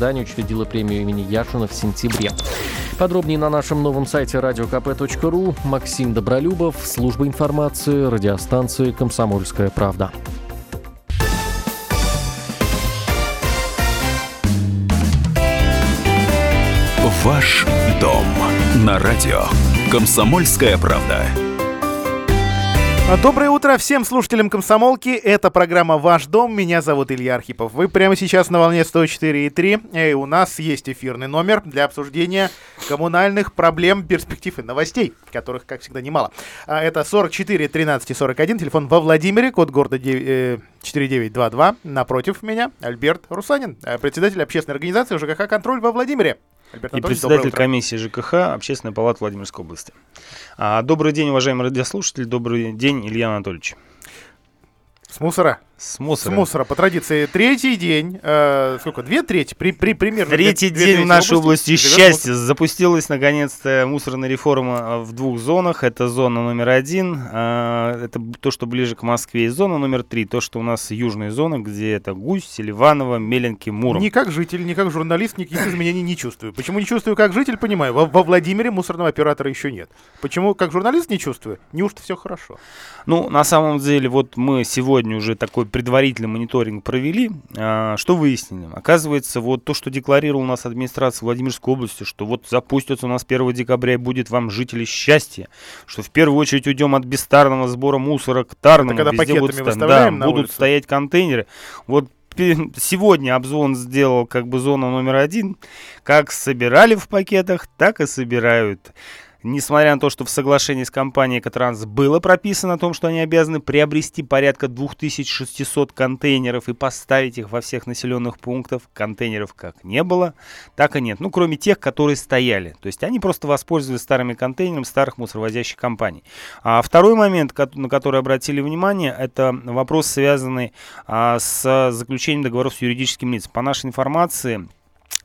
Издание учредила премию имени Яшина в сентябре. Подробнее на нашем новом сайте radiokp.ru. Максим Добролюбов, служба информации, радиостанции «Комсомольская правда». Ваш дом на радио «Комсомольская правда». Доброе утро всем слушателям комсомолки. Это программа Ваш дом. Меня зовут Илья Архипов. Вы прямо сейчас на волне 104,3. И у нас есть эфирный номер для обсуждения коммунальных проблем, перспектив и новостей, которых, как всегда, немало. А, это 44 13 41. Телефон во Владимире, код города 4922. Э, Напротив меня Альберт Русанин, э, председатель общественной организации ЖКХ «Контроль» во Владимире. Альберт и председатель комиссии ЖКХ Общественной палаты Владимирской области. А, добрый день, уважаемые радиослушатели, добрый день, Илья Анатольевич. С мусора. С мусора. С мусора. По традиции, третий день, э, сколько, две трети, при, при, примерно. Третий две, день две в нашей области, области счастья. Запустилась, наконец-то, мусорная реформа а, в двух зонах. Это зона номер один, э, это то, что ближе к Москве, и зона номер три, то, что у нас южная зона, где это Гусь, Селиваново, Меленки, Муром. Ни как житель, ни как журналист никаких изменений не чувствую. Почему не чувствую как житель, понимаю. Во, во Владимире мусорного оператора еще нет. Почему как журналист не чувствую? Неужто все хорошо? Ну, на самом деле, вот мы сегодня уже такой предварительный мониторинг провели, а, что выяснили? Оказывается, вот то, что декларировала у нас администрация Владимирской области, что вот запустится у нас 1 декабря и будет вам жители счастья, что в первую очередь уйдем от бестарного сбора мусора к тарному, Это когда везде будут, да, будут улицу. стоять контейнеры. Вот сегодня Обзвон сделал как бы зону номер один. Как собирали в пакетах, так и собирают. Несмотря на то, что в соглашении с компанией Экотранс было прописано о том, что они обязаны приобрести порядка 2600 контейнеров и поставить их во всех населенных пунктах, контейнеров как не было, так и нет. Ну, кроме тех, которые стояли. То есть они просто воспользовались старыми контейнерами старых мусоровозящих компаний. А второй момент, на который обратили внимание, это вопрос, связанный а, с заключением договоров с юридическим лицом. По нашей информации,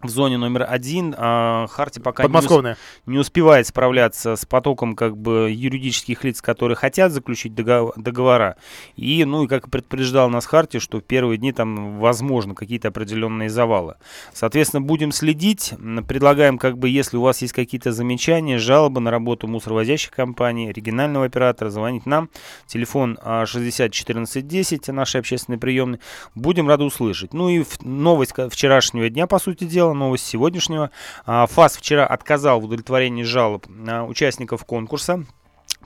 в зоне номер один. А, Харти пока не, усп- не успевает справляться с потоком как бы юридических лиц, которые хотят заключить договор- договора. И, ну и как предупреждал нас Харти, что в первые дни там возможно какие-то определенные завалы. Соответственно, будем следить. Предлагаем, как бы, если у вас есть какие-то замечания, жалобы на работу мусоровозящих компаний, регионального оператора, звонить нам. Телефон 60 14 10, нашей общественной приемной. Будем рады услышать. Ну и новость вчерашнего дня, по сути дела, новость сегодняшнего. А, ФАС вчера отказал в удовлетворении жалоб а, участников конкурса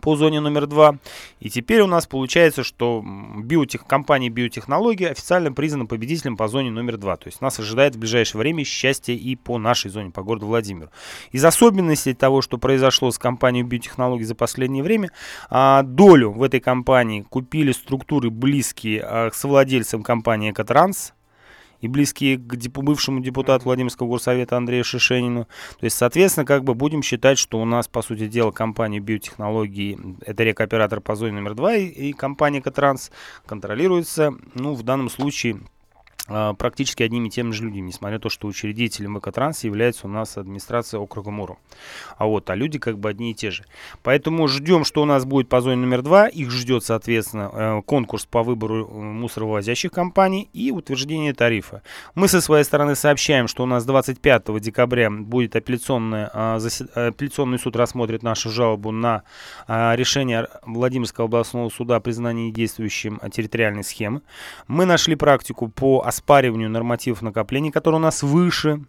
по зоне номер два. И теперь у нас получается, что биотех, компания биотехнологии официально признана победителем по зоне номер два. То есть нас ожидает в ближайшее время счастье и по нашей зоне, по городу Владимиру. Из особенностей того, что произошло с компанией биотехнологий за последнее время, а, долю в этой компании купили структуры близкие к совладельцам компании Экотранс, и близкие к деп- бывшему депутату Владимирского горсовета Андрею Шишенину. То есть, соответственно, как бы будем считать, что у нас, по сути дела, компания биотехнологии, это рекооператор по зоне номер два, и, и компания Катранс контролируется, ну, в данном случае практически одними и теми же людьми, несмотря на то, что учредителем Экотранса является у нас администрация округа Муру. А вот, а люди как бы одни и те же. Поэтому ждем, что у нас будет по зоне номер два. Их ждет, соответственно, э, конкурс по выбору э, мусоровозящих компаний и утверждение тарифа. Мы со своей стороны сообщаем, что у нас 25 декабря будет апелляционный, а, апелляционный суд рассмотрит нашу жалобу на а, решение Владимирского областного суда о признании действующим территориальной схемы. Мы нашли практику по оспариванию нормативов накоплений, которые у нас выше.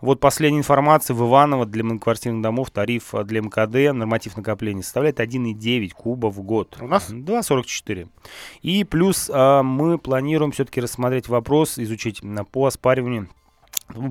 Вот последняя информация в Иваново для многоквартирных домов тариф для МКД, норматив накопления составляет 1,9 куба в год. У нас? 2,44. И плюс а, мы планируем все-таки рассмотреть вопрос, изучить по оспариванию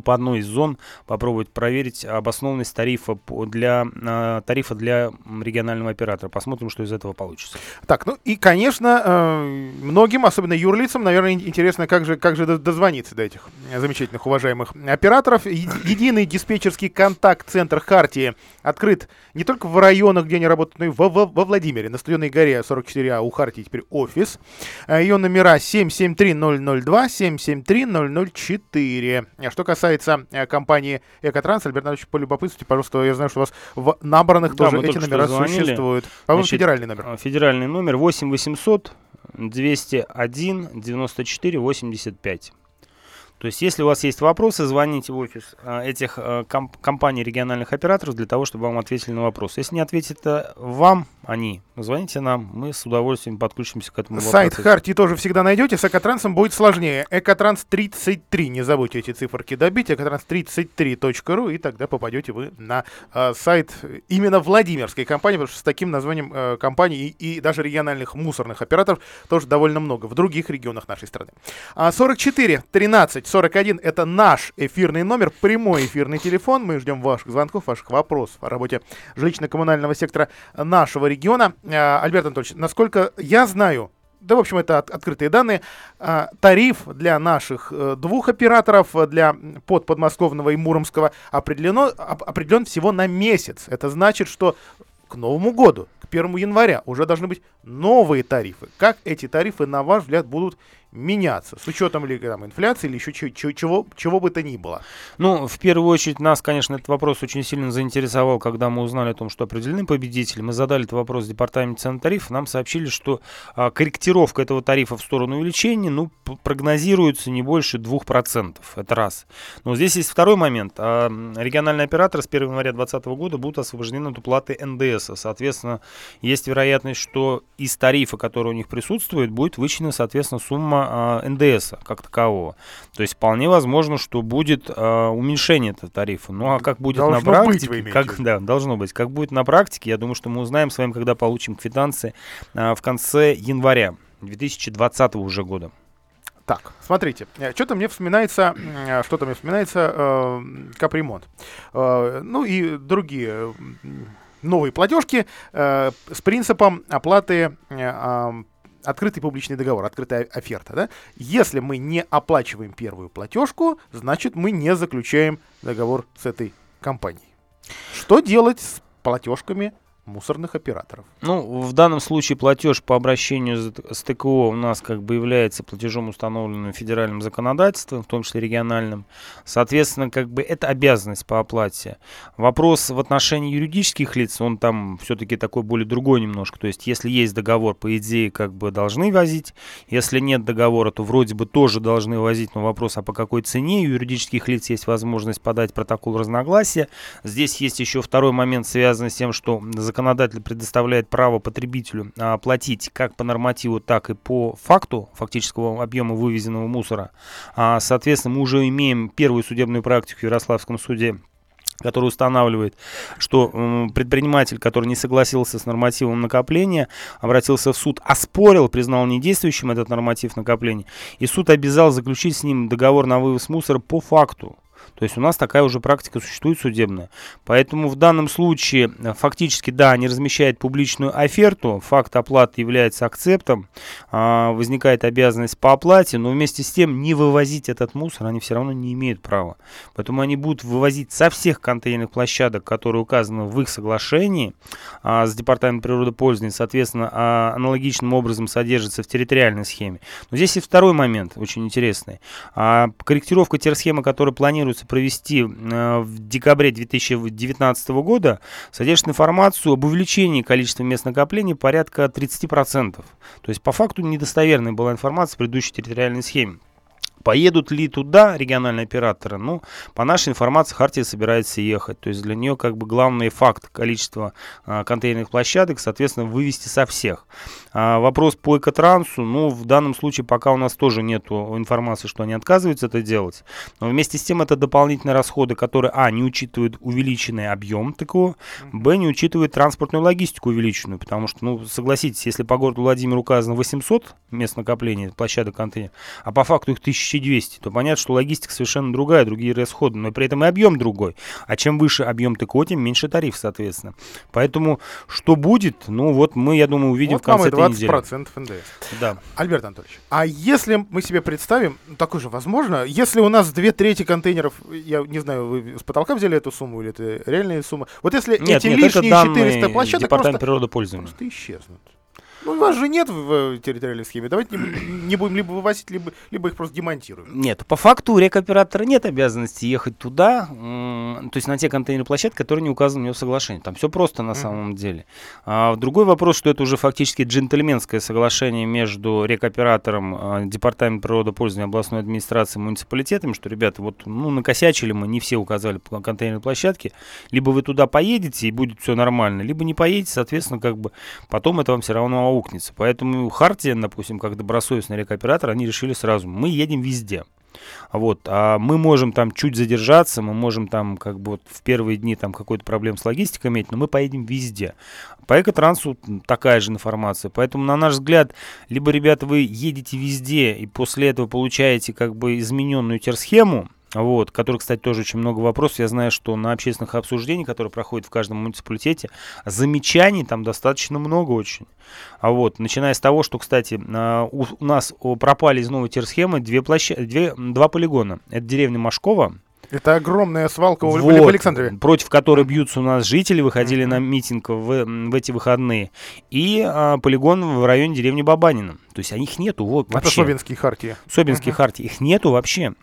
по одной из зон попробовать проверить обоснованность тарифа для, э, тарифа для регионального оператора. Посмотрим, что из этого получится. Так, ну и, конечно, э, многим, особенно юрлицам, наверное, интересно, как же, как же дозвониться до этих замечательных, уважаемых операторов. Единый диспетчерский контакт-центр Хартии открыт не только в районах, где они работают, но и во, во, во Владимире. На Студенной горе 44А у Хартии теперь офис. Э, Ее номера 773-002, 773-004. А что касается э, компании Экотранс, Альберт Иванович, полюбопытствуйте, пожалуйста, я знаю, что у вас в набранных да, тоже эти номера существуют. По-моему, федеральный номер. Э, федеральный номер 8 800 201 94 85. То есть, если у вас есть вопросы, звоните в офис а, этих а, комп- компаний региональных операторов для того, чтобы вам ответили на вопрос. Если не ответят а, вам они, звоните нам, мы с удовольствием подключимся к этому Сайт вопросу. Харти тоже всегда найдете. С Экотрансом будет сложнее. Экотранс 33. Не забудьте эти циферки добить. Экотранс33.ру и тогда попадете вы на э, сайт именно Владимирской компании, потому что с таким названием э, компаний и, и даже региональных мусорных операторов тоже довольно много в других регионах нашей страны. А 44 13 41 это наш эфирный номер, прямой эфирный телефон. Мы ждем ваших звонков, ваших вопросов о работе жилищно-коммунального сектора нашего региона. А, Альберт Анатольевич, насколько я знаю, да, в общем, это от- открытые данные. а, тариф для наших э, двух операторов, э, для под подмосковного и муромского, определено, оп- определен всего на месяц. Это значит, что к Новому году, к 1 января, уже должны быть новые тарифы. Как эти тарифы, на ваш взгляд, будут меняться? С учетом ли там, инфляции или еще чё- чего, чего бы то ни было? Ну, в первую очередь, нас, конечно, этот вопрос очень сильно заинтересовал, когда мы узнали о том, что определены победители. Мы задали этот вопрос в департаменте цен тарифов. Нам сообщили, что а, корректировка этого тарифа в сторону увеличения, ну, прогнозируется не больше 2%. Это раз. Но здесь есть второй момент. А, региональные операторы с 1 января 2020 года будут освобождены от уплаты НДС. Соответственно, есть вероятность, что из тарифа, который у них присутствует, будет вычтена, соответственно, сумма а, НДС как такового. То есть вполне возможно, что будет а, уменьшение этого тарифа. Ну а как будет Должно на быть, практике? в как, да, должно быть. Как будет на практике, я думаю, что мы узнаем с вами, когда получим квитанции а, в конце января 2020 уже года. Так, смотрите, что-то мне вспоминается, э, что-то мне вспоминается э, капремонт. Э, ну и другие новые платежки э, с принципом оплаты э, открытый публичный договор, открытая оферта. Да? Если мы не оплачиваем первую платежку, значит мы не заключаем договор с этой компанией. Что делать с платежками мусорных операторов? Ну, в данном случае платеж по обращению с ТКО у нас как бы является платежом, установленным федеральным законодательством, в том числе региональным. Соответственно, как бы это обязанность по оплате. Вопрос в отношении юридических лиц, он там все-таки такой более другой немножко. То есть, если есть договор, по идее, как бы должны возить. Если нет договора, то вроде бы тоже должны возить, но вопрос, а по какой цене? У юридических лиц есть возможность подать протокол разногласия. Здесь есть еще второй момент, связанный с тем, что законодатель предоставляет право потребителю а, платить как по нормативу, так и по факту фактического объема вывезенного мусора. А, соответственно, мы уже имеем первую судебную практику в Ярославском суде который устанавливает, что предприниматель, который не согласился с нормативом накопления, обратился в суд, оспорил, признал недействующим этот норматив накопления, и суд обязал заключить с ним договор на вывоз мусора по факту. То есть у нас такая уже практика существует судебная. Поэтому в данном случае э, фактически, да, они размещают публичную оферту, факт оплаты является акцептом, а, возникает обязанность по оплате, но вместе с тем не вывозить этот мусор они все равно не имеют права. Поэтому они будут вывозить со всех контейнерных площадок, которые указаны в их соглашении а, с Департаментом природопользования, соответственно, а, аналогичным образом содержится в территориальной схеме. Но здесь и второй момент очень интересный. Корректировка терсхемы, которая планируется провести э, в декабре 2019 года, содержит информацию об увеличении количества мест накопления порядка 30%. То есть по факту недостоверной была информация в предыдущей территориальной схеме. Поедут ли туда региональные операторы? Ну, по нашей информации, Хартия собирается ехать. То есть для нее как бы главный факт количества а, контейнерных площадок, соответственно, вывести со всех. А, вопрос по экотрансу, ну, в данном случае пока у нас тоже нет информации, что они отказываются это делать. Но вместе с тем это дополнительные расходы, которые, а, не учитывают увеличенный объем ТКО, б, не учитывают транспортную логистику увеличенную, потому что, ну, согласитесь, если по городу Владимир указано 800 мест накопления, площадок контейнеров, а по факту их 1200, то понятно, что логистика совершенно другая, другие расходы, но при этом и объем другой. А чем выше объем ТКО, тем меньше тариф, соответственно. Поэтому что будет, ну вот мы, я думаю, увидим вот в конце этой недели. 20% НДС. Да. Альберт Анатольевич, а если мы себе представим, ну, такое же возможно, если у нас две трети контейнеров, я не знаю, вы с потолка взяли эту сумму или это реальная сумма, вот если Нет, эти нет, лишние данные 400 площадок просто, природопользования. просто исчезнут. Ну, вас же нет в территориальной схеме. Давайте не, не будем либо вывозить, либо, либо их просто демонтируем. Нет, по факту у рекоператора нет обязанности ехать туда, то есть на те контейнерные площадки, которые не указаны у него в соглашении. Там все просто на mm-hmm. самом деле. А другой вопрос, что это уже фактически джентльменское соглашение между рекоператором, а, департаментом природопользования областной администрации, муниципалитетами, что, ребята, вот ну, накосячили мы, не все указали по контейнерной площадке, либо вы туда поедете и будет все нормально, либо не поедете, соответственно, как бы потом это вам все равно аукнется. Поэтому Хартия, допустим, как добросовестный рекоператор, они решили сразу, мы едем везде. Вот, а мы можем там чуть задержаться, мы можем там как бы вот в первые дни там какой-то проблем с логистикой иметь, но мы поедем везде. По экотрансу такая же информация. Поэтому, на наш взгляд, либо, ребята, вы едете везде и после этого получаете как бы измененную терсхему, вот, который, кстати, тоже очень много вопросов. Я знаю, что на общественных обсуждениях, которые проходят в каждом муниципалитете, замечаний там достаточно много очень. А вот, начиная с того, что, кстати, а, у нас пропали из новой терсхемы две площадь, две, два полигона. Это деревня Машкова, это огромная свалка вот, в Александрове. Против которой бьются у нас жители, выходили mm-hmm. на митинг в, в эти выходные. И а, полигон в районе деревни Бабанина. То есть их нету вот, вообще. Это Собинские хартии. Собинские mm-hmm. хартии. Их нету вообще.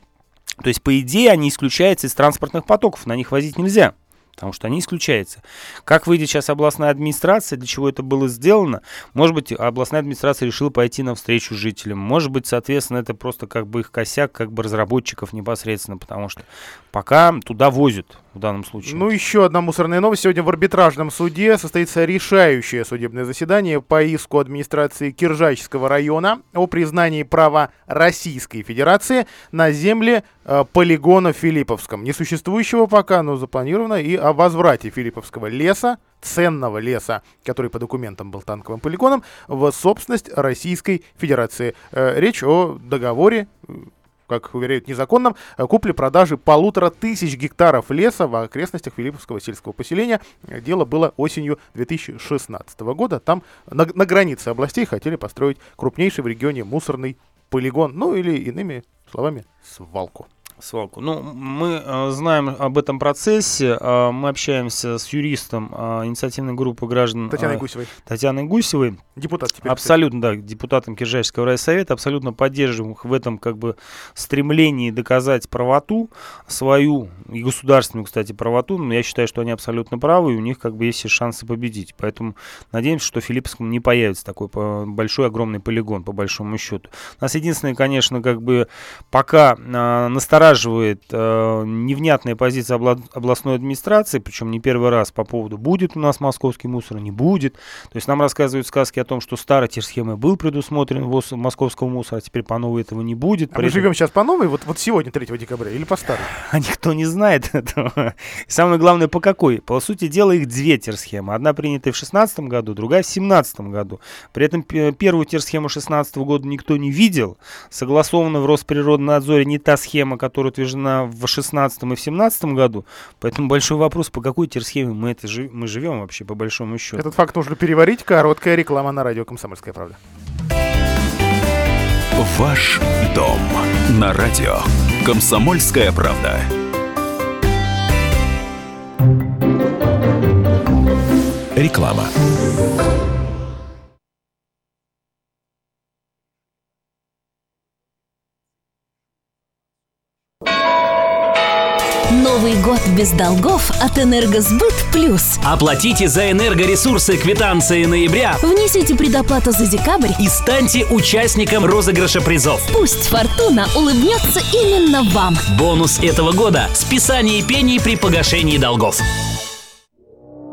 То есть, по идее, они исключаются из транспортных потоков, на них возить нельзя потому что они исключаются. Как выйдет сейчас областная администрация, для чего это было сделано? Может быть, областная администрация решила пойти навстречу жителям. Может быть, соответственно, это просто как бы их косяк, как бы разработчиков непосредственно, потому что пока туда возят в данном случае. Ну, еще одна мусорная новость. Сегодня в арбитражном суде состоится решающее судебное заседание по иску администрации Киржачского района о признании права Российской Федерации на земли э, полигона в Филипповском. Несуществующего пока, но запланировано, и о возврате Филипповского леса, ценного леса, который по документам был танковым полигоном, в собственность Российской Федерации. Э, речь о договоре как уверяют, незаконном, э, купли-продажи полутора тысяч гектаров леса в окрестностях Филипповского сельского поселения. Дело было осенью 2016 года. Там на, на границе областей хотели построить крупнейший в регионе мусорный полигон, ну или иными словами, свалку. Свалку. Ну, мы э, знаем об этом процессе. Э, мы общаемся с юристом э, инициативной группы граждан Татьяной Гусевой. Татьяной Гусевой. Депутат теперь. Абсолютно, да, депутатом Киржачского райсовета. Абсолютно поддерживаем их в этом как бы стремлении доказать правоту свою и государственную, кстати, правоту. Но я считаю, что они абсолютно правы, и у них как бы есть все шансы победить. Поэтому надеемся, что в Филипповском не появится такой большой, огромный полигон, по большому счету. У нас единственное, конечно, как бы пока настораживает настораживает э, невнятная позиция обла- областной администрации, причем не первый раз по поводу, будет у нас московский мусор, не будет. То есть нам рассказывают сказки о том, что старой схемы был предусмотрен ввоз московского мусора, а теперь по новой этого не будет. А мы этом... живем сейчас по новой, вот, вот сегодня, 3 декабря, или по старой? А никто не знает этого. И самое главное, по какой? По сути дела, их две терсхемы. Одна принятая в 2016 году, другая в 2017 году. При этом первую терсхему 2016 года никто не видел. Согласована в Росприроднадзоре не та схема, которая которая утверждена в 16 и в 17 году. Поэтому большой вопрос, по какой терсхеме мы, это жив, мы живем вообще, по большому счету. Этот факт нужно переварить. Короткая реклама на радио «Комсомольская правда». Ваш дом на радио «Комсомольская правда». Реклама. Без долгов от Энергосбыт Плюс. Оплатите за энергоресурсы квитанции ноября. Внесите предоплату за декабрь. И станьте участником розыгрыша призов. Пусть фортуна улыбнется именно вам. Бонус этого года – списание пений при погашении долгов.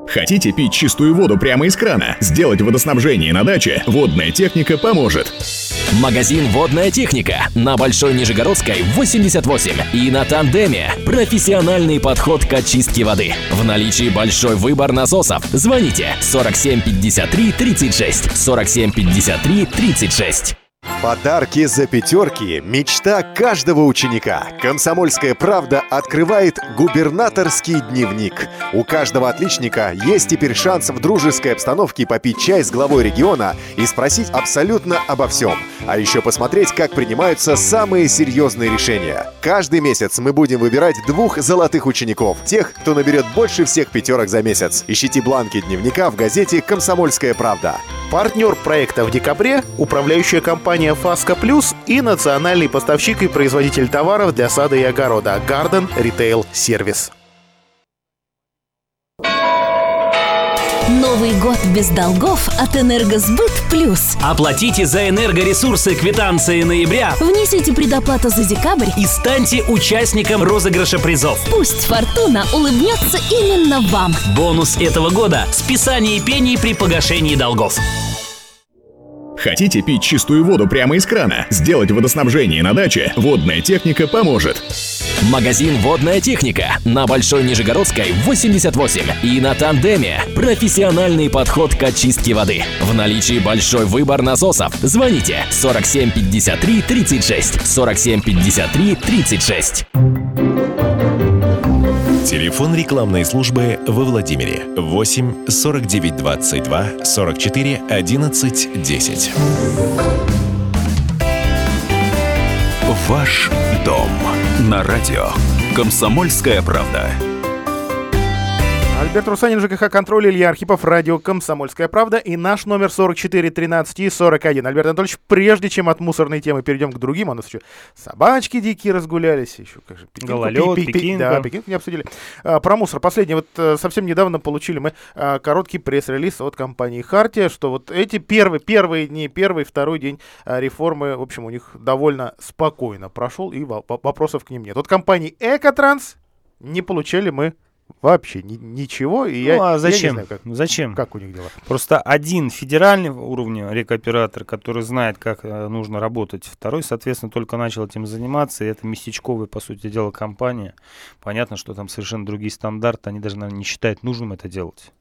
Хотите пить чистую воду прямо из крана? Сделать водоснабжение на даче? Водная техника поможет. Магазин «Водная техника» на Большой Нижегородской 88 и на Тандеме. Профессиональный подход к очистке воды. В наличии большой выбор насосов. Звоните 47 53 36 47 53 36. Подарки за пятерки – мечта каждого ученика. Комсомольская правда открывает губернаторский дневник. У каждого отличника есть теперь шанс в дружеской обстановке попить чай с главой региона и спросить абсолютно обо всем. А еще посмотреть, как принимаются самые серьезные решения. Каждый месяц мы будем выбирать двух золотых учеников. Тех, кто наберет больше всех пятерок за месяц. Ищите бланки дневника в газете «Комсомольская правда». Партнер проекта в декабре – управляющая компания «Фаска Плюс» и национальный поставщик и производитель товаров для сада и огорода «Гарден Ритейл Сервис». Новый год без долгов от Энергосбыт Плюс. Оплатите за энергоресурсы квитанции ноября Внесите предоплату за декабрь. и станьте участником розыгрыша призов. Пусть фортуна улыбнется именно вам. Бонус этого года – списание пений при погашении долгов. Хотите пить чистую воду прямо из крана? Сделать водоснабжение на даче водная техника поможет. Магазин «Водная техника» на Большой Нижегородской, 88 и на Тандеме. Профессиональный подход к очистке воды. В наличии большой выбор насосов. Звоните 47 53 36 47 53 36. Телефон рекламной службы во Владимире 8 49 22 44 11 10. Ваш дом на радио. Комсомольская правда. Альберт Русанин, ЖКХ «Контроль», Илья Архипов, радио «Комсомольская правда» и наш номер 44 13 и 41. Альберт Анатольевич, прежде чем от мусорной темы перейдем к другим, у нас еще собачки дикие разгулялись, еще как же, пекинку, Гололед, пи- пи- пекинка. Да, пекинку не обсудили. А, про мусор. Последнее, вот э, совсем недавно получили мы а, короткий пресс-релиз от компании «Хартия», что вот эти первые, первые дни, первый, второй день а, реформы, в общем, у них довольно спокойно прошел, и во- во- вопросов к ним нет. От компании «Экотранс» не получали мы вообще ни- ничего, и я, ну я а зачем? знаю, как, Зачем? как у них дела. Просто один федеральный уровня рекоператор, который знает, как э, нужно работать, второй, соответственно, только начал этим заниматься, и это местечковая, по сути дела, компания. Понятно, что там совершенно другие стандарты, они даже, наверное, не считают нужным это делать.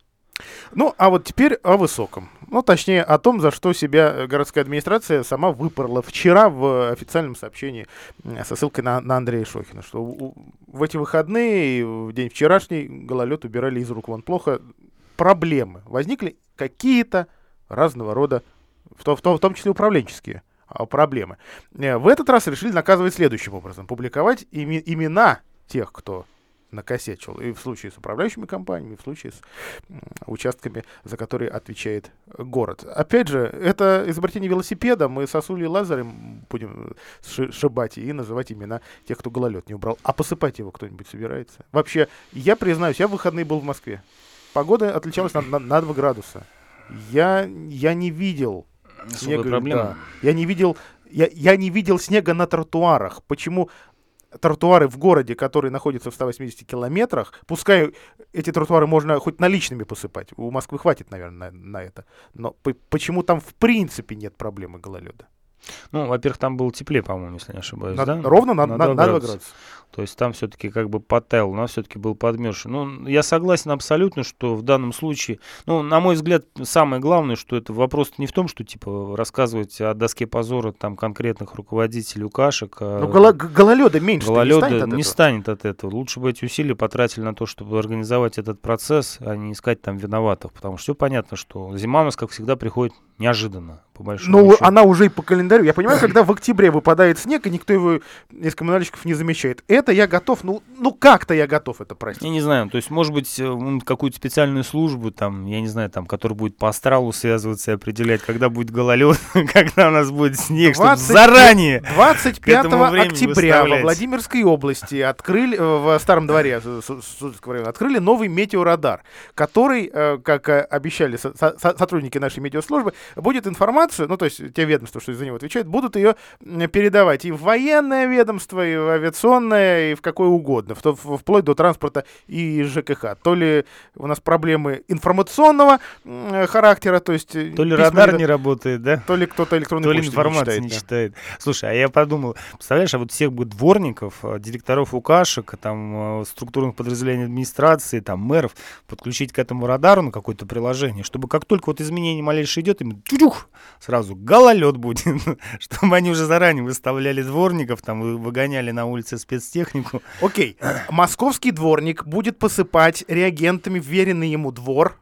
Ну, а вот теперь о высоком. Ну, точнее, о том, за что себя э, городская администрация сама выпорла вчера в официальном сообщении э, со ссылкой на, на Андрея Шохина, что у- в эти выходные и в день вчерашний гололед убирали из рук вон плохо. Проблемы. Возникли какие-то разного рода, в, то- в том- в том числе управленческие а, проблемы. Э, В этот раз решили наказывать следующим образом. Публиковать ими- имена тех, кто накосячил. И в случае с управляющими компаниями, и в случае с участками, за которые отвечает город. Опять же, это изобретение велосипеда. Мы сосули лазером будем ши- шибать и называть имена тех, кто гололед не убрал. А посыпать его кто-нибудь собирается? Вообще, я признаюсь, я в выходные был в Москве. Погода отличалась на, на, на 2 градуса. Я, я не видел Особая снега. проблема. да. Я не видел, я, я не видел снега на тротуарах. Почему тротуары в городе, который находится в 180 километрах, пускай эти тротуары можно хоть наличными посыпать, у Москвы хватит, наверное, на, на это, но по- почему там в принципе нет проблемы гололеда? Ну, во-первых, там было теплее, по-моему, если не ошибаюсь, На- да? Ровно на, на, на 2 градуса. градуса. То есть там все-таки как бы потаял, у нас все-таки был подмерзший. Ну, я согласен абсолютно, что в данном случае, ну, на мой взгляд, самое главное, что это вопрос не в том, что, типа, рассказывать о доске позора там конкретных руководителей укашек. а Ну, голо- гололеда меньше Гололеда не станет от не этого? станет от этого. Лучше бы эти усилия потратили на то, чтобы организовать этот процесс, а не искать там виноватых. Потому что все понятно, что зима у нас, как всегда, приходит неожиданно, по большому Ну, счету. она уже и по календарю. Я понимаю, когда в октябре выпадает снег, и никто его из коммунальщиков не замечает. Это я готов, ну, ну как-то я готов это простить. Я не знаю, то есть, может быть, э, какую-то специальную службу, там, я не знаю, там, которая будет по астралу связываться и определять, когда будет гололед, когда у нас будет снег, чтобы 20 заранее. 25 этому времени октября во выставлять. Владимирской области открыли, э, в Старом дворе Су- Су- Суздальского района, открыли новый метеорадар, который, э, как э, обещали со- со- сотрудники нашей метеослужбы, будет информацию, ну, то есть те ведомства, что за него отвечают, будут ее передавать и в военное ведомство, и в авиационное, и в какое угодно, в в- вплоть до транспорта и ЖКХ. То ли у нас проблемы информационного характера, то есть... э, То ли радар не- не работает, да? то ли кто-то электронную То ли почту информации не читает, да. читает. Слушай, а я подумал, представляешь, а вот всех бы дворников, а, директоров УКАшек, там, а, структурных подразделений администрации, там, мэров, подключить к этому радару на какое-то приложение, чтобы как только вот изменение малейшее идет, им тюдюх, сразу гололед будет, чтобы они уже заранее выставляли дворников, там, вы- выгоняли на улице спецтехнику. Окей. Московский дворник будет посыпать реагентами вверенный ему двор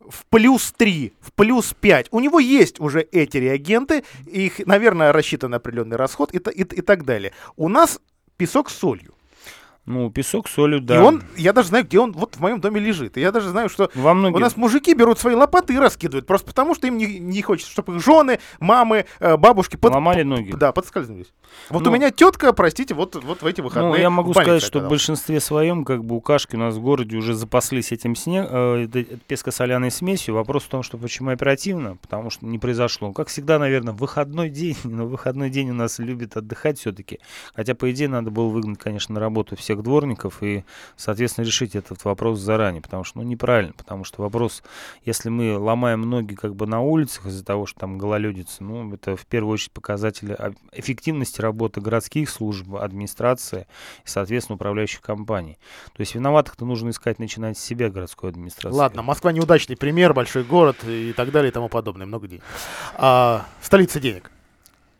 в плюс 3, в плюс 5. У него есть уже эти реагенты, их, наверное, рассчитан определенный расход и, и, и так далее. У нас песок с солью. Ну, песок солью, да. И он, я даже знаю, где он вот в моем доме лежит. И я даже знаю, что Во многих... у нас мужики берут свои лопаты и раскидывают. Просто потому, что им не, не хочется, чтобы их жены, мамы, э, бабушки под, Ломали ноги. Да, подскользнулись. Вот Ну, у меня тетка, простите, вот, вот в эти выходные. Ну, я могу сказать, что в большинстве своем, как бы у Кашки у нас в городе уже запаслись этим снег, э, песко-соляной смесью. Вопрос в том, что почему оперативно, потому что не произошло. Как всегда, наверное, выходной день, но выходной день у нас любит отдыхать все-таки. Хотя, по идее, надо было выгнать, конечно, на работу всех дворников и, соответственно, решить этот вопрос заранее, потому что, ну, неправильно, потому что вопрос, если мы ломаем ноги как бы на улицах из-за того, что там гололедица, ну, это в первую очередь показатель а, эффективности работы городских служб, администрации и, соответственно, управляющих компаний. То есть виноватых-то нужно искать, начинать с себя, городской администрации. Ладно, Москва неудачный пример, большой город и так далее и тому подобное, много денег. А, столица денег.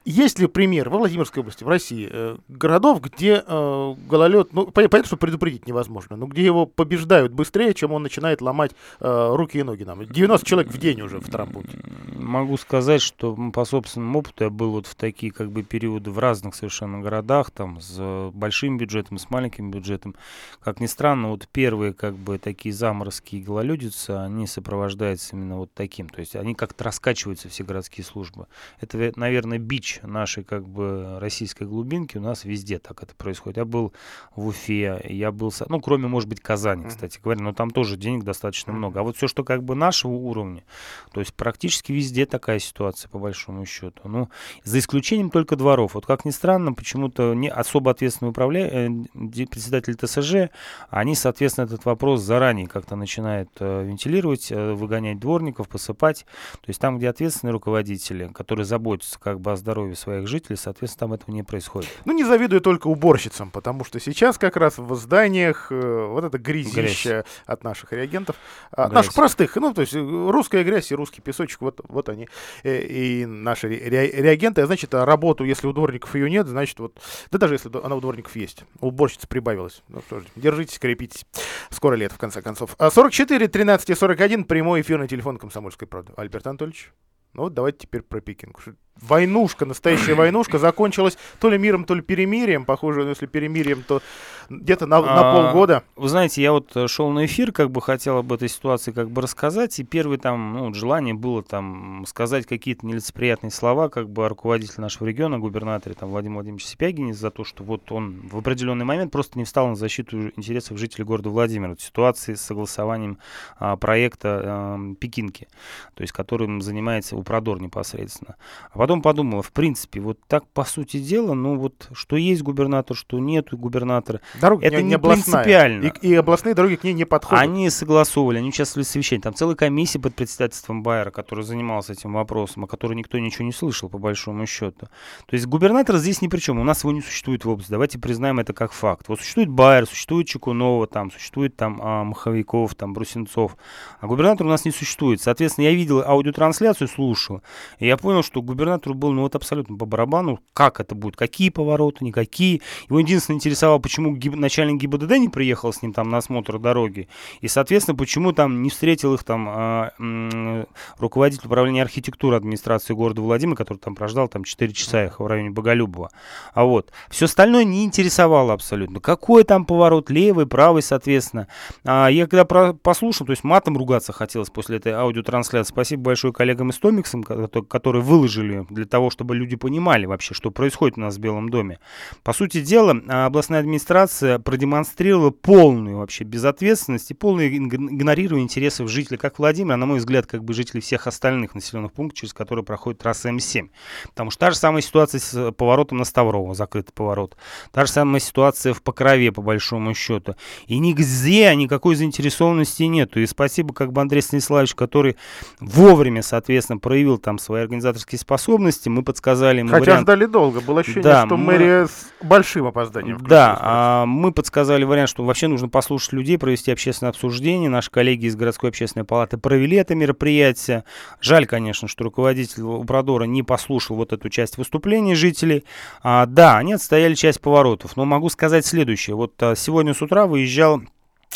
Есть ли пример во Владимирской области, в России, э, городов, где э, гололед, ну, пон- понятно, что предупредить невозможно, но где его побеждают быстрее, чем он начинает ломать э, руки и ноги нам? 90 человек в день уже в трампуте. Могу сказать, что по собственному опыту я был вот в такие как бы периоды в разных совершенно городах, там с большим бюджетом, с маленьким бюджетом. Как ни странно, вот первые как бы такие заморозки и гололедицы, они сопровождаются именно вот таким. То есть они как-то раскачиваются, все городские службы. Это, ве- наверное, бич нашей как бы российской глубинки. У нас везде так это происходит. Я был в Уфе, я был, ну, кроме, может быть, Казани, кстати говоря, но там тоже денег достаточно много. А вот все, что как бы нашего уровня, то есть практически везде такая ситуация, по большому счету. Ну, за исключением только дворов. Вот как ни странно, почему-то не особо ответственный управля... э, председатель ТСЖ, они, соответственно, этот вопрос заранее как-то начинают э, вентилировать, э, выгонять дворников, посыпать. То есть там, где ответственные руководители, которые заботятся как бы о здоровье своих жителей, соответственно, там этого не происходит. Ну, не завидую только уборщицам, потому что сейчас как раз в зданиях э, вот это грязище от наших реагентов, а, Грязь. наших простых, ну, то есть э, русская грязь и русский песочек, вот, вот они, э, и наши ре- ре- реагенты, а значит, работу, если у дворников ее нет, значит, вот, да даже если она у дворников есть, у уборщиц прибавилась. Ну что ж, держитесь, крепитесь. Скоро лет, в конце концов. А 44, 13 и 41, прямой эфирный телефон «Комсомольской правды». Альберт Анатольевич? Ну вот давайте теперь про Пекин. Войнушка, настоящая войнушка закончилась то ли миром, то ли перемирием. Похоже, ну, если перемирием, то где-то на, на А, полгода. Вы знаете, я вот э, шел на эфир, как бы хотел об этой ситуации как бы рассказать, и первое там, ну, вот желание было там сказать какие-то нелицеприятные слова, как бы о руководителе нашего региона, губернаторе там Владимир Владимирович Сипягине, за то, что вот он в определенный момент просто не встал на защиту интересов жителей города Владимира в ситуации с согласованием а, проекта а, Пекинки, то есть которым занимается Упродор непосредственно. А потом подумала, в принципе, вот так по сути дела, ну вот что есть губернатор, что нет губернатора, Дорога это не, не областная. принципиально. И, и областные дороги к ней не подходят. Они согласовывали, они участвовали в совещании. Там целая комиссия под председательством Байера, которая занималась этим вопросом, о которой никто ничего не слышал, по большому счету. То есть губернатор здесь ни при чем. У нас его не существует в области. Давайте признаем это как факт. Вот существует Байер, существует Чекунова, там, существует там а, Маховиков, там, Брусенцов. А губернатор у нас не существует. Соответственно, я видел аудиотрансляцию, слушал. И я понял, что губернатору был ну вот абсолютно по барабану, как это будет, какие повороты, никакие. Его единственное интересовало, почему гиб- начальник ГИБДД не приехал с ним там на осмотр дороги. И, соответственно, почему там не встретил их там а, м, руководитель управления архитектуры администрации города Владимира, который там прождал там 4 часа их в районе Боголюбова. А вот. Все остальное не интересовало абсолютно. Какой там поворот, левый, правый, соответственно. А, я когда про- послушал, то есть матом ругаться хотелось после этой аудиотрансляции. Спасибо большое коллегам из Томиксом, ко- которые выложили для того, чтобы люди понимали вообще, что происходит у нас в Белом доме. По сути дела, а, областная администрация продемонстрировала полную вообще безответственность и полное иг- игнорирование интересов жителей как Владимира, а, на мой взгляд, как бы жителей всех остальных населенных пунктов, через которые проходит трасса М7. Потому что та же самая ситуация с э, поворотом на Ставрово, закрытый поворот. Та же самая ситуация в Покрове, по большому счету. И нигде никакой заинтересованности нету. И спасибо как бы Андрей Станиславович, который вовремя, соответственно, проявил там свои организаторские способности. Мы подсказали ему Хотя вариант. ждали долго. Было ощущение, Да, что мы- мэрия с большим опозданием. Да, а, мы подсказали вариант, что вообще нужно послушать людей, провести общественное обсуждение. Наши коллеги из городской общественной палаты провели это мероприятие. Жаль, конечно, что руководитель Упродора не послушал вот эту часть выступлений жителей. А, да, они отстояли часть поворотов, но могу сказать следующее. Вот а, сегодня с утра выезжал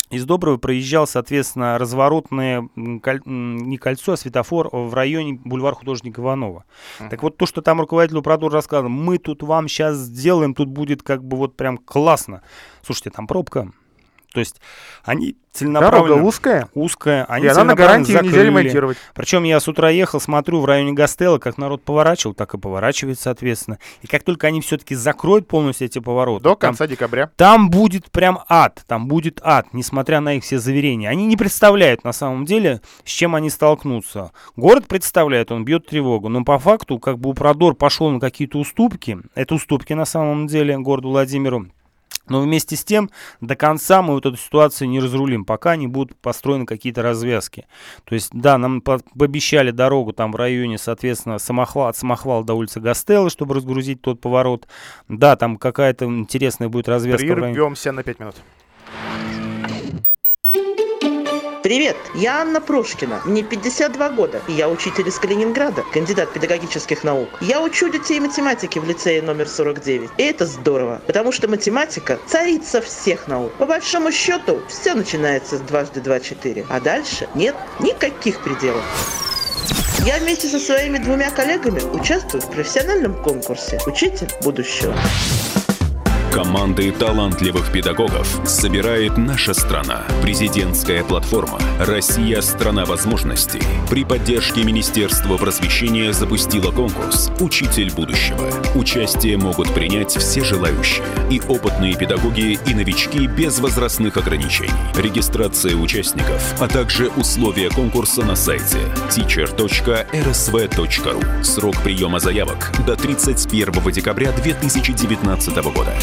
из Доброго проезжал, соответственно, разворотное коль... не кольцо, а светофор в районе бульвар художника Иванова. Uh-huh. Так вот, то, что там руководитель Упродор рассказывал, мы тут вам сейчас сделаем, тут будет как бы вот прям классно. Слушайте, там пробка, то есть они целенаправленно... Дорога узкая? Узкая. Они и она на гарантии закрыли. нельзя ремонтировать. Причем я с утра ехал, смотрю в районе Гастелла, как народ поворачивал, так и поворачивает, соответственно. И как только они все-таки закроют полностью эти повороты... До конца там, декабря. Там будет прям ад, там будет ад, несмотря на их все заверения. Они не представляют на самом деле, с чем они столкнутся. Город представляет, он бьет тревогу, но по факту как бы Упродор пошел на какие-то уступки. Это уступки на самом деле городу Владимиру. Но вместе с тем до конца мы вот эту ситуацию не разрулим, пока не будут построены какие-то развязки. То есть, да, нам пообещали дорогу там в районе, соответственно, самохвал, от Самохвала до улицы Гастеллы, чтобы разгрузить тот поворот. Да, там какая-то интересная будет развязка. Прервемся на 5 минут. Привет, я Анна Прошкина. Мне 52 года, и я учитель из Калининграда, кандидат педагогических наук. Я учу детей математики в лицее номер 49. И это здорово, потому что математика – царица всех наук. По большому счету, все начинается с дважды два четыре, а дальше нет никаких пределов. Я вместе со своими двумя коллегами участвую в профессиональном конкурсе «Учитель будущего». Команды талантливых педагогов собирает наша страна. Президентская платформа «Россия – страна возможностей» при поддержке Министерства просвещения запустила конкурс «Учитель будущего». Участие могут принять все желающие. И опытные педагоги, и новички без возрастных ограничений. Регистрация участников, а также условия конкурса на сайте teacher.rsv.ru. Срок приема заявок до 31 декабря 2019 года.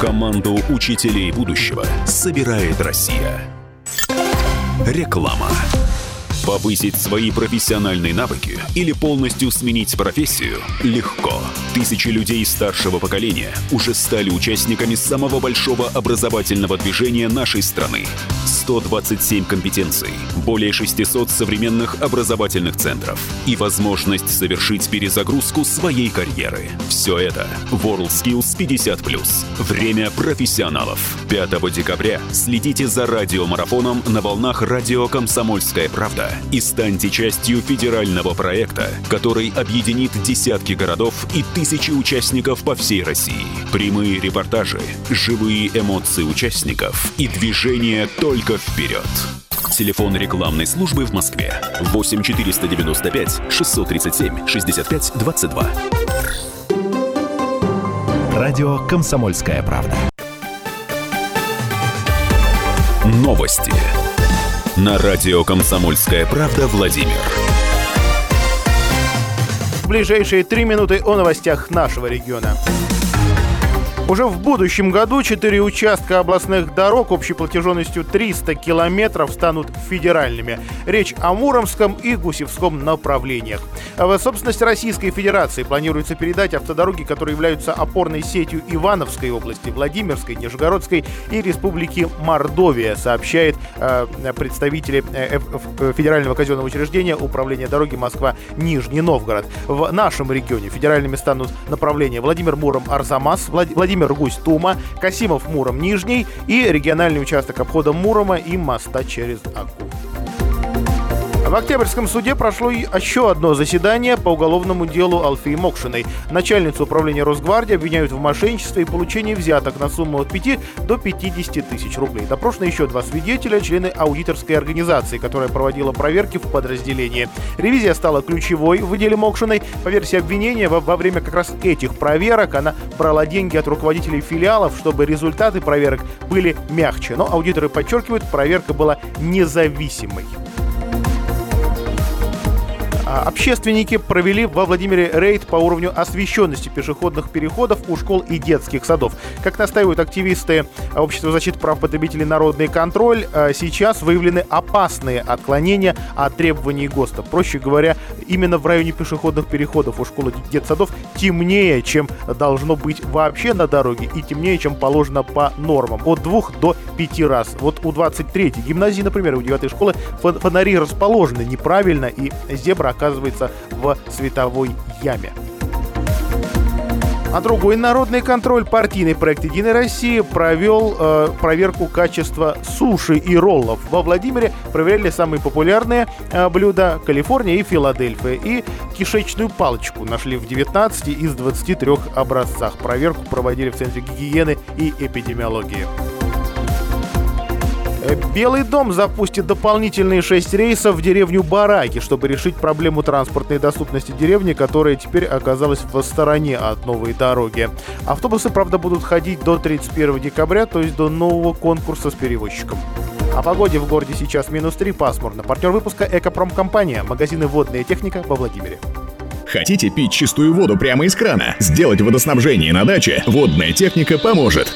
Команду учителей будущего собирает Россия. Реклама. Повысить свои профессиональные навыки или полностью сменить профессию легко. Тысячи людей старшего поколения уже стали участниками самого большого образовательного движения нашей страны. 127 компетенций, более 600 современных образовательных центров и возможность совершить перезагрузку своей карьеры. Все это WorldSkills 50+. Время профессионалов. 5 декабря следите за радиомарафоном на волнах радио «Комсомольская правда» и станьте частью федерального проекта, который объединит десятки городов и тысячи участников по всей России. Прямые репортажи, живые эмоции участников и движение только вперед. Телефон рекламной службы в Москве 8 495 637 65 22. Радио «Комсомольская правда». Новости на радио «Комсомольская правда» Владимир. В ближайшие три минуты о новостях нашего региона. Уже в будущем году четыре участка областных дорог общей протяженностью 300 километров станут федеральными. Речь о Муромском и Гусевском направлениях. В собственность Российской Федерации планируется передать автодороги, которые являются опорной сетью Ивановской области, Владимирской, Нижегородской и Республики Мордовия, сообщает э, представители э, э, Федерального казенного учреждения Управления дороги Москва-Нижний Новгород. В нашем регионе федеральными станут направления Владимир-Муром-Арзамас, Владимир Владимир Гусь-Тума, Касимов Муром Нижний и региональный участок обхода Мурома и моста через Аку. В Октябрьском суде прошло еще одно заседание по уголовному делу Алфии Мокшиной. Начальницу управления Росгвардии обвиняют в мошенничестве и получении взяток на сумму от 5 до 50 тысяч рублей. Допрошены еще два свидетеля, члены аудиторской организации, которая проводила проверки в подразделении. Ревизия стала ключевой в деле Мокшиной. По версии обвинения, во, во время как раз этих проверок она брала деньги от руководителей филиалов, чтобы результаты проверок были мягче. Но аудиторы подчеркивают, проверка была независимой. А, общественники провели во Владимире рейд по уровню освещенности пешеходных переходов у школ и детских садов. Как настаивают активисты Общества защиты прав потребителей «Народный контроль», а, сейчас выявлены опасные отклонения от требований ГОСТа. Проще говоря, именно в районе пешеходных переходов у школ и детсадов темнее, чем должно быть вообще на дороге, и темнее, чем положено по нормам. От двух до пяти раз. Вот у 23-й гимназии, например, у 9 школы фонари расположены неправильно, и зебра оказывается в световой яме. А другой народный контроль, партийный проект «Единой России» провел э, проверку качества суши и роллов. Во Владимире проверяли самые популярные э, блюда Калифорния и Филадельфия. И кишечную палочку нашли в 19 из 23 образцах. Проверку проводили в Центре гигиены и эпидемиологии. Белый дом запустит дополнительные шесть рейсов в деревню Бараки, чтобы решить проблему транспортной доступности деревни, которая теперь оказалась в стороне от новой дороги. Автобусы, правда, будут ходить до 31 декабря, то есть до нового конкурса с перевозчиком. О погоде в городе сейчас минус 3, пасмурно. Партнер выпуска «Экопромкомпания», магазины «Водная техника» во Владимире. Хотите пить чистую воду прямо из крана? Сделать водоснабжение на даче? Водная техника поможет.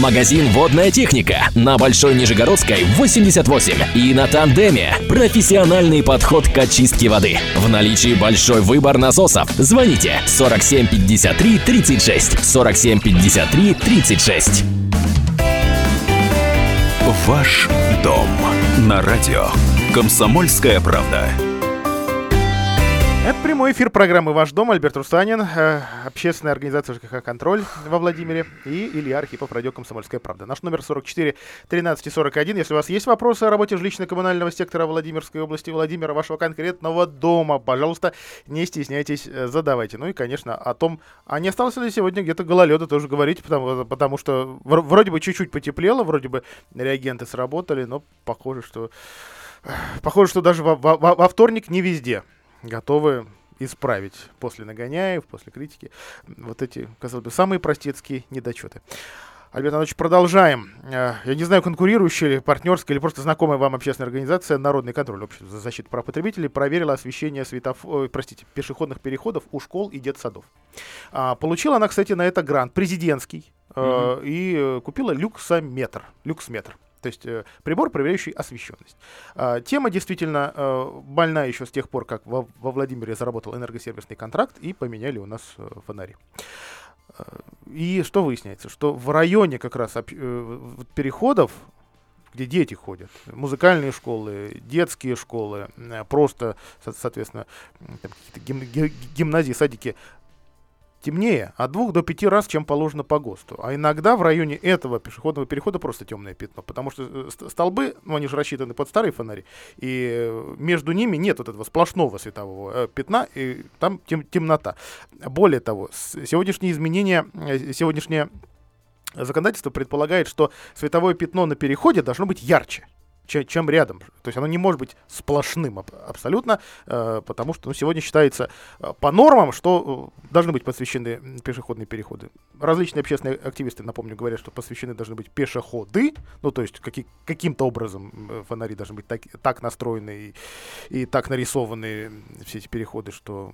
Магазин «Водная техника» на Большой Нижегородской, 88 и на Тандеме. Профессиональный подход к очистке воды. В наличии большой выбор насосов. Звоните 47 53 36 47 53 36. Ваш дом на радио. Комсомольская правда. Прямой эфир программы «Ваш дом». Альберт Рустанин, э, общественная организация ЖКХ «Контроль» во Владимире и Илья Архипов, радио «Комсомольская правда». Наш номер 44 13 41. Если у вас есть вопросы о работе жилищно-коммунального сектора Владимирской области, Владимира, вашего конкретного дома, пожалуйста, не стесняйтесь, э, задавайте. Ну и, конечно, о том, а не осталось ли сегодня где-то гололеда, тоже говорите, потому, потому что вр- вроде бы чуть-чуть потеплело, вроде бы реагенты сработали, но похоже, что... Похоже, что даже во, во- во вторник не везде готовы исправить после нагоняев, после критики вот эти, казалось бы, самые простецкие недочеты. Альберт Анатольевич, продолжаем. Э, Я не знаю, конкурирующая ли, партнерская или просто знакомая вам общественная организация «Народный контроль» общество за защиту прав потребителей проверила освещение светоф... ой, простите, пешеходных переходов у школ и детсадов. А, Получила она, кстати, на это грант президентский э, и э, купила люксометр. Люксметр. То есть э, прибор, проверяющий освещенность. А, Тема действительно э, больна еще с тех пор, как во, Владимире заработал энергосервисный контракт и поменяли у нас э, фонари. Э, И что выясняется? Что в районе как раз переходов, где дети ходят, музыкальные школы, детские школы, просто, со- соответственно, гимназии, садики, темнее от двух до пяти раз, чем положено по ГОСТу. А иногда в районе этого пешеходного перехода просто темное пятно, потому что э, ст- столбы, ну, они же рассчитаны под старые фонари, и э, между ними нет вот этого сплошного светового э, пятна, и там тем- темнота. Более того, сегодняшние изменения, сегодняшнее законодательство предполагает, что световое пятно на переходе должно быть ярче че- чем рядом. То есть оно не может быть сплошным аб- абсолютно, э, потому что ну, сегодня считается э, по нормам, что э, должны быть посвящены пешеходные переходы. Различные общественные активисты, напомню, говорят, что посвящены должны быть пешеходы, ну то есть каки- каким-то образом фонари должны быть так, так настроены и, и так нарисованы все эти переходы, что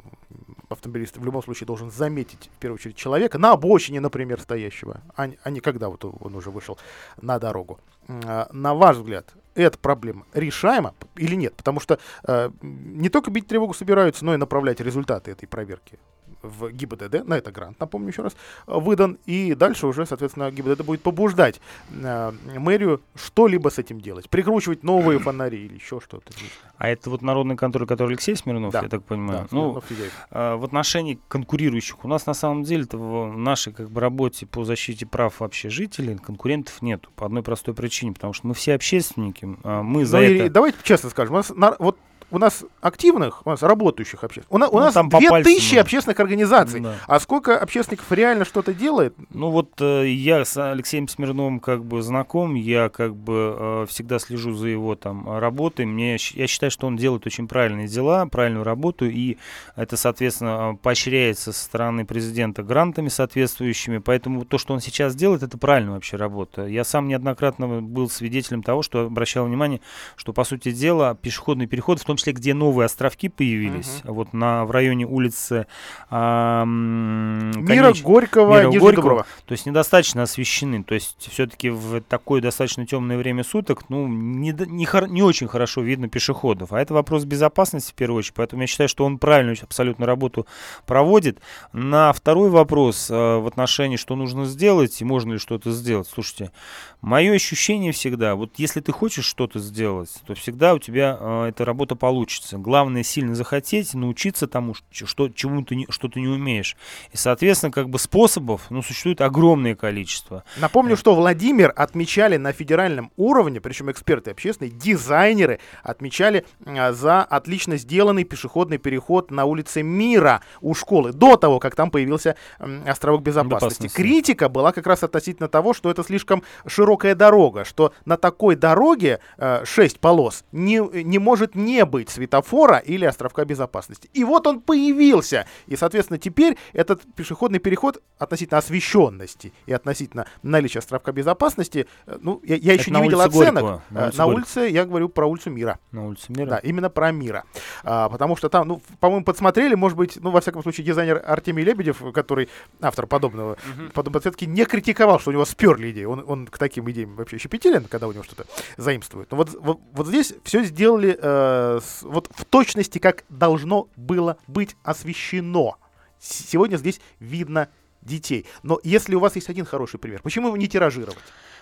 автомобилист в любом случае должен заметить в первую очередь человека на обочине, например, стоящего, а, а не когда вот он уже вышел на дорогу. А, На ваш взгляд, эта проблема решаема или нет? Потому что э, не только бить тревогу собираются, но и направлять результаты этой проверки в ГИБДД, на это грант, напомню еще раз, э, выдан, и дальше уже, соответственно, ГИБДД будет побуждать э, мэрию что-либо с этим делать, прикручивать новые фонари или еще что-то. А это вот народный контроль, который Алексей Смирнов, Да. я так понимаю. Да, ну, а, в отношении конкурирующих у нас на самом деле в нашей как бы работе по защите прав вообще жителей конкурентов нет по одной простой причине, потому что мы все общественники, а, мы за Ну и это давайте честно скажем, у нас, на- вот у нас активных, у нас работающих общественных, у, на- у Ну, нас там по 2000 пальцам, общественных организаций, Да. а сколько общественников реально что-то делает? Ну вот э, я с Алексеем Смирновым как бы знаком, я как бы э, всегда слежу за его там работой. Мне, я считаю, что он делает очень правильные дела, правильную работу, и это, соответственно, э, поощряется со стороны президента грантами соответствующими. Поэтому то, что он сейчас делает, это правильная вообще работа. Я сам неоднократно был свидетелем того, что обращал внимание, что, по сути дела, пешеходный переход, в том числе, где новые островки появились, вот на, в районе улицы м, Мира Конеч- Горького, Мира Горького, то есть недостаточно освещены. То есть все-таки в такое достаточно темное время суток, ну, не, не, хор- не очень хорошо видно пешеходов. А это вопрос безопасности в первую очередь. Поэтому я считаю, что он правильную абсолютно работу проводит. На второй вопрос э, в отношении, что нужно сделать и можно ли что-то сделать. Слушайте, мое ощущение всегда, вот если ты хочешь что-то сделать, то всегда у тебя э, эта работа получится. Получится. Главное сильно захотеть, научиться тому, что, чему ты не, что ты не умеешь. И, соответственно, как бы способов, ну, существует огромное количество. Напомню, что Владимир отмечали на федеральном уровне, причем эксперты общественные, дизайнеры отмечали а, за отлично сделанный пешеходный переход на улице Мира у школы, до того, как там появился островок безопасности. Безопасности. Критика была как раз относительно того, что это слишком широкая дорога, что на такой дороге э, 6 полос не, не может не быть светофора или островка безопасности. И вот он появился. И, соответственно, теперь этот пешеходный переход относительно освещенности и относительно наличия островка безопасности, э, ну, я, я еще не видел оценок. Горького, на Э, улице На Горького. улице, я говорю про улицу Мира. На улице Мира. Да, именно про мира. А, потому что там, ну, по-моему, подсмотрели, может быть, ну, во всяком случае, дизайнер Артемий Лебедев, который автор подобного, подобной подсветки, не критиковал, что у него сперли идеи. Он, он к таким идеям вообще щепетилен, когда у него что-то заимствует. Но вот, вот, вот здесь все сделали э, вот в точности, как должно было быть освещено. Сегодня здесь видно детей. Но если у вас есть один хороший пример, почему его не тиражировать?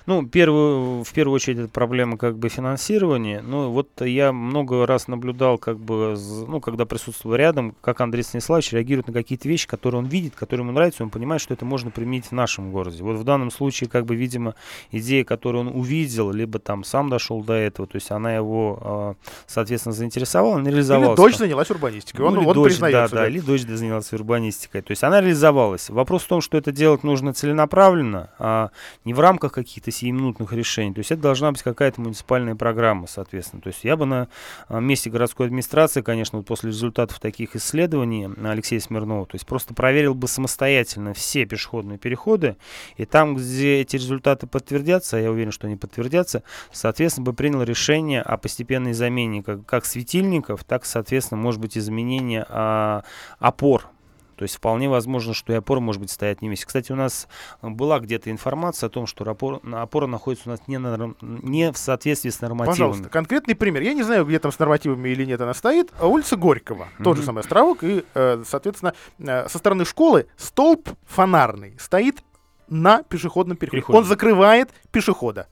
Ну, первую, в первую очередь, это проблема как бы финансирования. Ну, вот я много раз наблюдал, как бы, ну, когда присутствовал рядом, как Андрей Станиславович реагирует на какие-то вещи, которые он видит, которые ему нравятся, он понимает, что это можно применить в нашем городе. Вот в данном случае, как бы, видимо, идея, которую он увидел, либо там сам дошел до этого, то есть она его, а, соответственно, заинтересовала, она Или реализовалась. дочь занялась урбанистикой. Он, Ну, или он дочь. Да, да, или дочь занялась урбанистикой. То есть она реализовалась. Вопрос в том, что это делать нужно целенаправленно, а не в рамках каких-то сиюминутных решений. То есть это должна быть какая-то муниципальная программа, соответственно. То есть я бы на а, месте городской администрации, конечно, вот после результатов таких исследований Алексея Смирнова, то есть просто проверил бы самостоятельно все пешеходные переходы, и там, где эти результаты подтвердятся, а я уверен, что они подтвердятся, соответственно, бы принял решение о постепенной замене как, как светильников, так, соответственно, может быть, изменение а, опор. То есть вполне возможно, что и опора может быть стоять не вместе. Кстати, у нас была где-то информация о том, что опора, опора находится у нас не, на не в соответствии с нормативами. Пожалуйста, конкретный пример. Я не знаю, где там с нормативами или нет она стоит. А Улица Горького, тот же самый островок. И, э, соответственно, э, со стороны школы столб фонарный стоит на пешеходном переходе. Переходе. Он закрывает пешехода.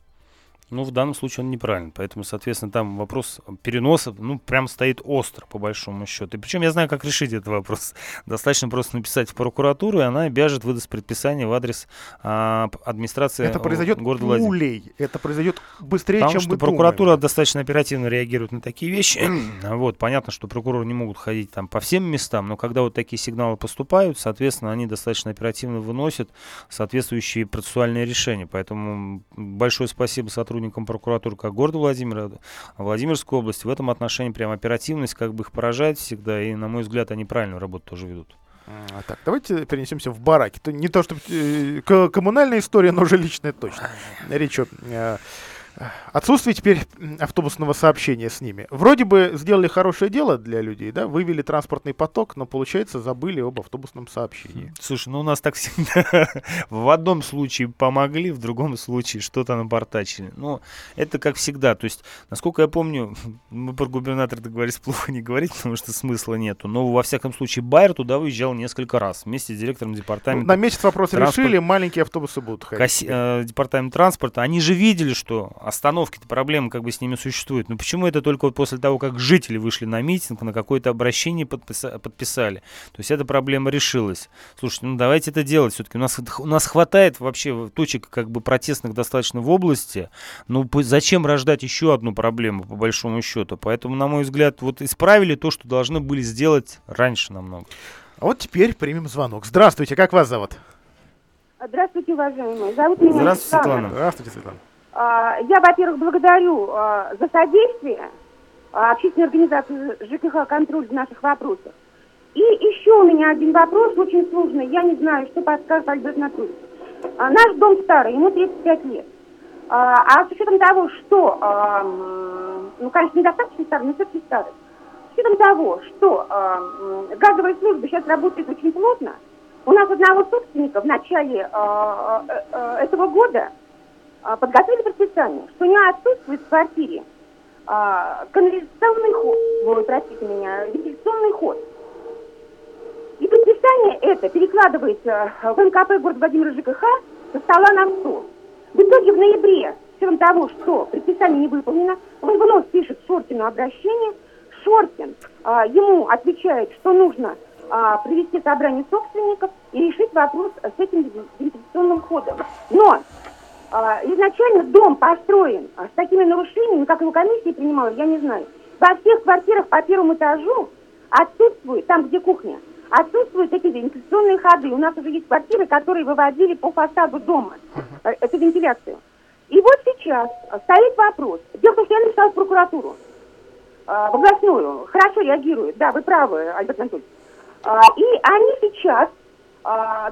Ну, в данном случае он неправильный. Поэтому, соответственно, там вопрос переноса, ну, прям стоит остро, по большому счету. И причем я знаю, как решить этот вопрос. Достаточно просто написать в прокуратуру, и она обяжет выдаст предписание в адрес а, администрации Это произойдет города пулей. Это произойдет быстрее, Потому чем что мы прокуратура думаем. достаточно оперативно реагирует на такие вещи. вот, понятно, что прокуроры не могут ходить там по всем местам, но когда вот такие сигналы поступают, соответственно, они достаточно оперативно выносят соответствующие процессуальные решения. Поэтому большое спасибо сотрудникам прокуратуры как города Владимира, Владимирской области. В этом отношении прям оперативность как бы их поражает всегда, и, на мой взгляд, они правильную работу тоже ведут. А, Так, давайте перенесемся в бараки. То, не то, что э, коммунальная история, но уже личная точно. Речь о э, отсутствии теперь автобусного сообщения с ними. Вроде бы сделали хорошее дело для людей, да, вывели транспортный поток, но, получается, забыли об автобусном сообщении. Слушай, ну у нас так всегда. в одном случае помогли, в другом случае что-то напортачили. Ну, это как всегда. То есть, насколько я помню, мы про губернатора договорились плохо не говорить, потому что смысла нету. Но, во всяком случае, Байер туда выезжал несколько раз вместе с директором Ну, департамента. на месяц вопрос транспорт- решили, маленькие автобусы будут ходить. Касси- э, департамент транспорта, они же видели, что остановки-то проблемы как бы с ними существуют. Но почему это только вот после того, как жители вышли на митинг, на какое-то обращение подписа- подписали? То есть эта проблема решилась. Слушайте, ну давайте это делать все-таки. У нас, у нас хватает вообще точек как бы протестных достаточно в области. Ну зачем рождать еще одну проблему по большому счету? Поэтому, на мой взгляд, вот исправили то, что должны были сделать раньше намного. А вот теперь примем звонок. Здравствуйте, как вас зовут? Здравствуйте, уважаемые. Зовут меня Здравствуйте, Светлана. Здравствуйте, Светлана. А, Я, во-первых, благодарю а, за содействие а, общественной организации ЖКХ «Контроль» в наших вопросах. И еще у меня один вопрос, очень сложный. Я не знаю, что подскажет Альберт Анатольевич. Наш дом старый, ему 35 лет. А с учетом того, что, ну, конечно, недостаточно старый, но все-таки старый. С учетом того, что газовая служба сейчас работает очень плотно, у нас одного собственника в начале э, э, этого года подготовили предписание, что него отсутствует в квартире а, канализационный ход, ой, простите меня, вентиляционный ход. И предписание это перекладывается в НКП города Владимира ЖКХ со стола на стол. В итоге в ноябре, с учетом того, что предписание не выполнено, он вновь пишет Шоркину обращение, Шоркин а, ему отвечает, что нужно а, провести собрание собственников и решить вопрос с этим вентиляционным ходом. Но а, изначально дом построен а, с такими нарушениями, как его комиссия принимала, я не знаю. Во всех квартирах по первому этажу отсутствует, там где кухня, отсутствуют эти вентиляционные ходы. У нас уже есть квартиры, которые выводили по фасаду дома э, эту вентиляцию. И вот сейчас стоит вопрос. Дело в том, что я написала в прокуратуру, э, в областную. Хорошо реагируют. Да, вы правы, Альберт Анатольевич. И они сейчас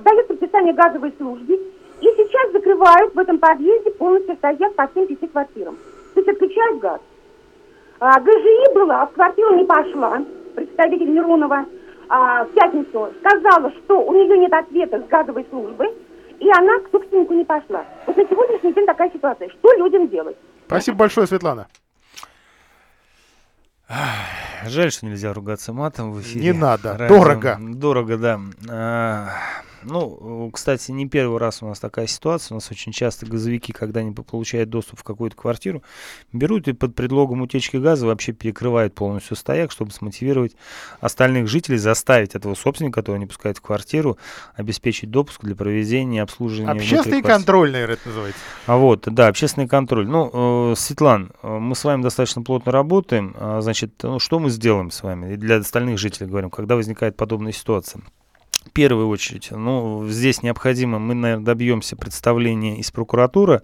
дают предписание газовой службе и сейчас закрывают в этом подъезде полностью стоят по всем пяти квартирам. То есть отключают газ. А, ГЖИ была, в квартиру не пошла, представитель Миронова, а, в пятницу сказала, что у нее нет ответа с газовой службы, и она к собственнику не пошла. Вот на сегодняшний день такая ситуация. Что людям делать? Спасибо большое, Светлана. Жаль, что нельзя ругаться матом в эфире. Не надо, Радио. дорого. Дорого, да. Ну, кстати, не первый раз у нас такая ситуация. У нас очень часто газовики, когда они получают доступ в какую-то квартиру, берут и под предлогом утечки газа вообще перекрывают полностью стояк, чтобы смотивировать остальных жителей, заставить этого собственника, которого не пускают в квартиру, обеспечить допуск для проведения обслуживания. Общественный контроль, наверное, это называется. А вот, да, общественный контроль. Ну, э, Светлан, э, мы с вами достаточно плотно работаем. А, значит, ну, что мы сделаем с вами? И для остальных жителей говорим, когда возникает подобная ситуация. В первую очередь, ну, здесь необходимо, мы, наверное, добьемся представления из прокуратуры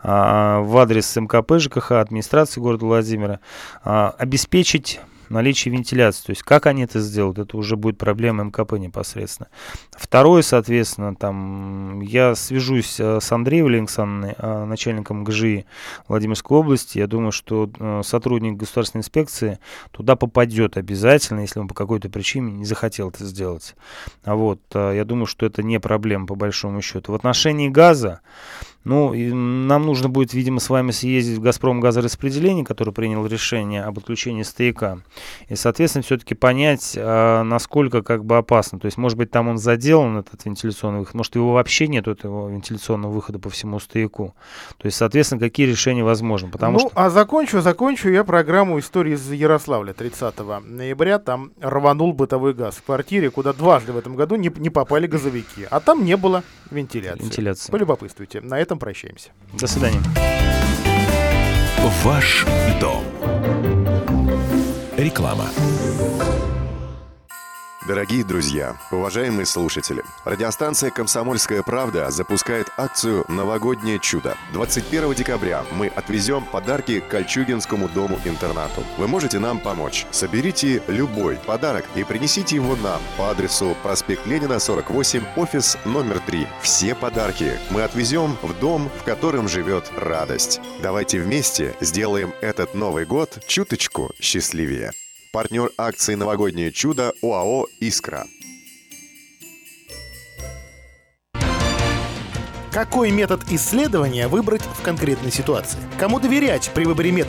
а, в адрес МКП ЖКХ, администрации города Владимира, а, обеспечить наличие вентиляции. То есть как они это сделают, это уже будет проблема МКП непосредственно. Второе, соответственно, там я свяжусь э, с Андреем Александровной, э, начальником ГЖИ Владимирской области. Я думаю, что э, сотрудник государственной инспекции туда попадет обязательно, если он по какой-то причине не захотел это сделать. А вот, я думаю, что это не проблема по большому счету. В отношении газа, ну, и нам нужно будет, видимо, с вами съездить в «Газпром» газораспределение, который принял решение об отключении стояка. И, соответственно, все-таки понять, а, насколько как бы опасно. То есть, может быть, там он заделан, этот вентиляционный выход, может, его вообще нет, этого вентиляционного выхода по всему стояку. То есть, соответственно, какие решения возможны? Потому ну, что... а закончу, закончу я программу истории из Ярославля 30 ноября. Там рванул бытовой газ в квартире, куда дважды в этом году не, не попали газовики. А там не было вентиляции. Вентиляции. Полюбопытствуйте. На этом прощаемся. До свидания. Ваш дом. Реклама. Дорогие друзья, уважаемые слушатели, радиостанция «Комсомольская правда» запускает акцию «Новогоднее чудо». 21 декабря мы отвезем подарки Кольчугинскому дому-интернату. Вы можете нам помочь. Соберите любой подарок и принесите его нам по адресу проспект Ленина, 48, офис номер 3. Все подарки мы отвезем в дом, в котором живет радость. Давайте вместе сделаем этот Новый год чуточку счастливее. Партнер акции «Новогоднее чудо» ОАО «Искра». Какой метод исследования выбрать в конкретной ситуации? Кому доверять при выборе метода?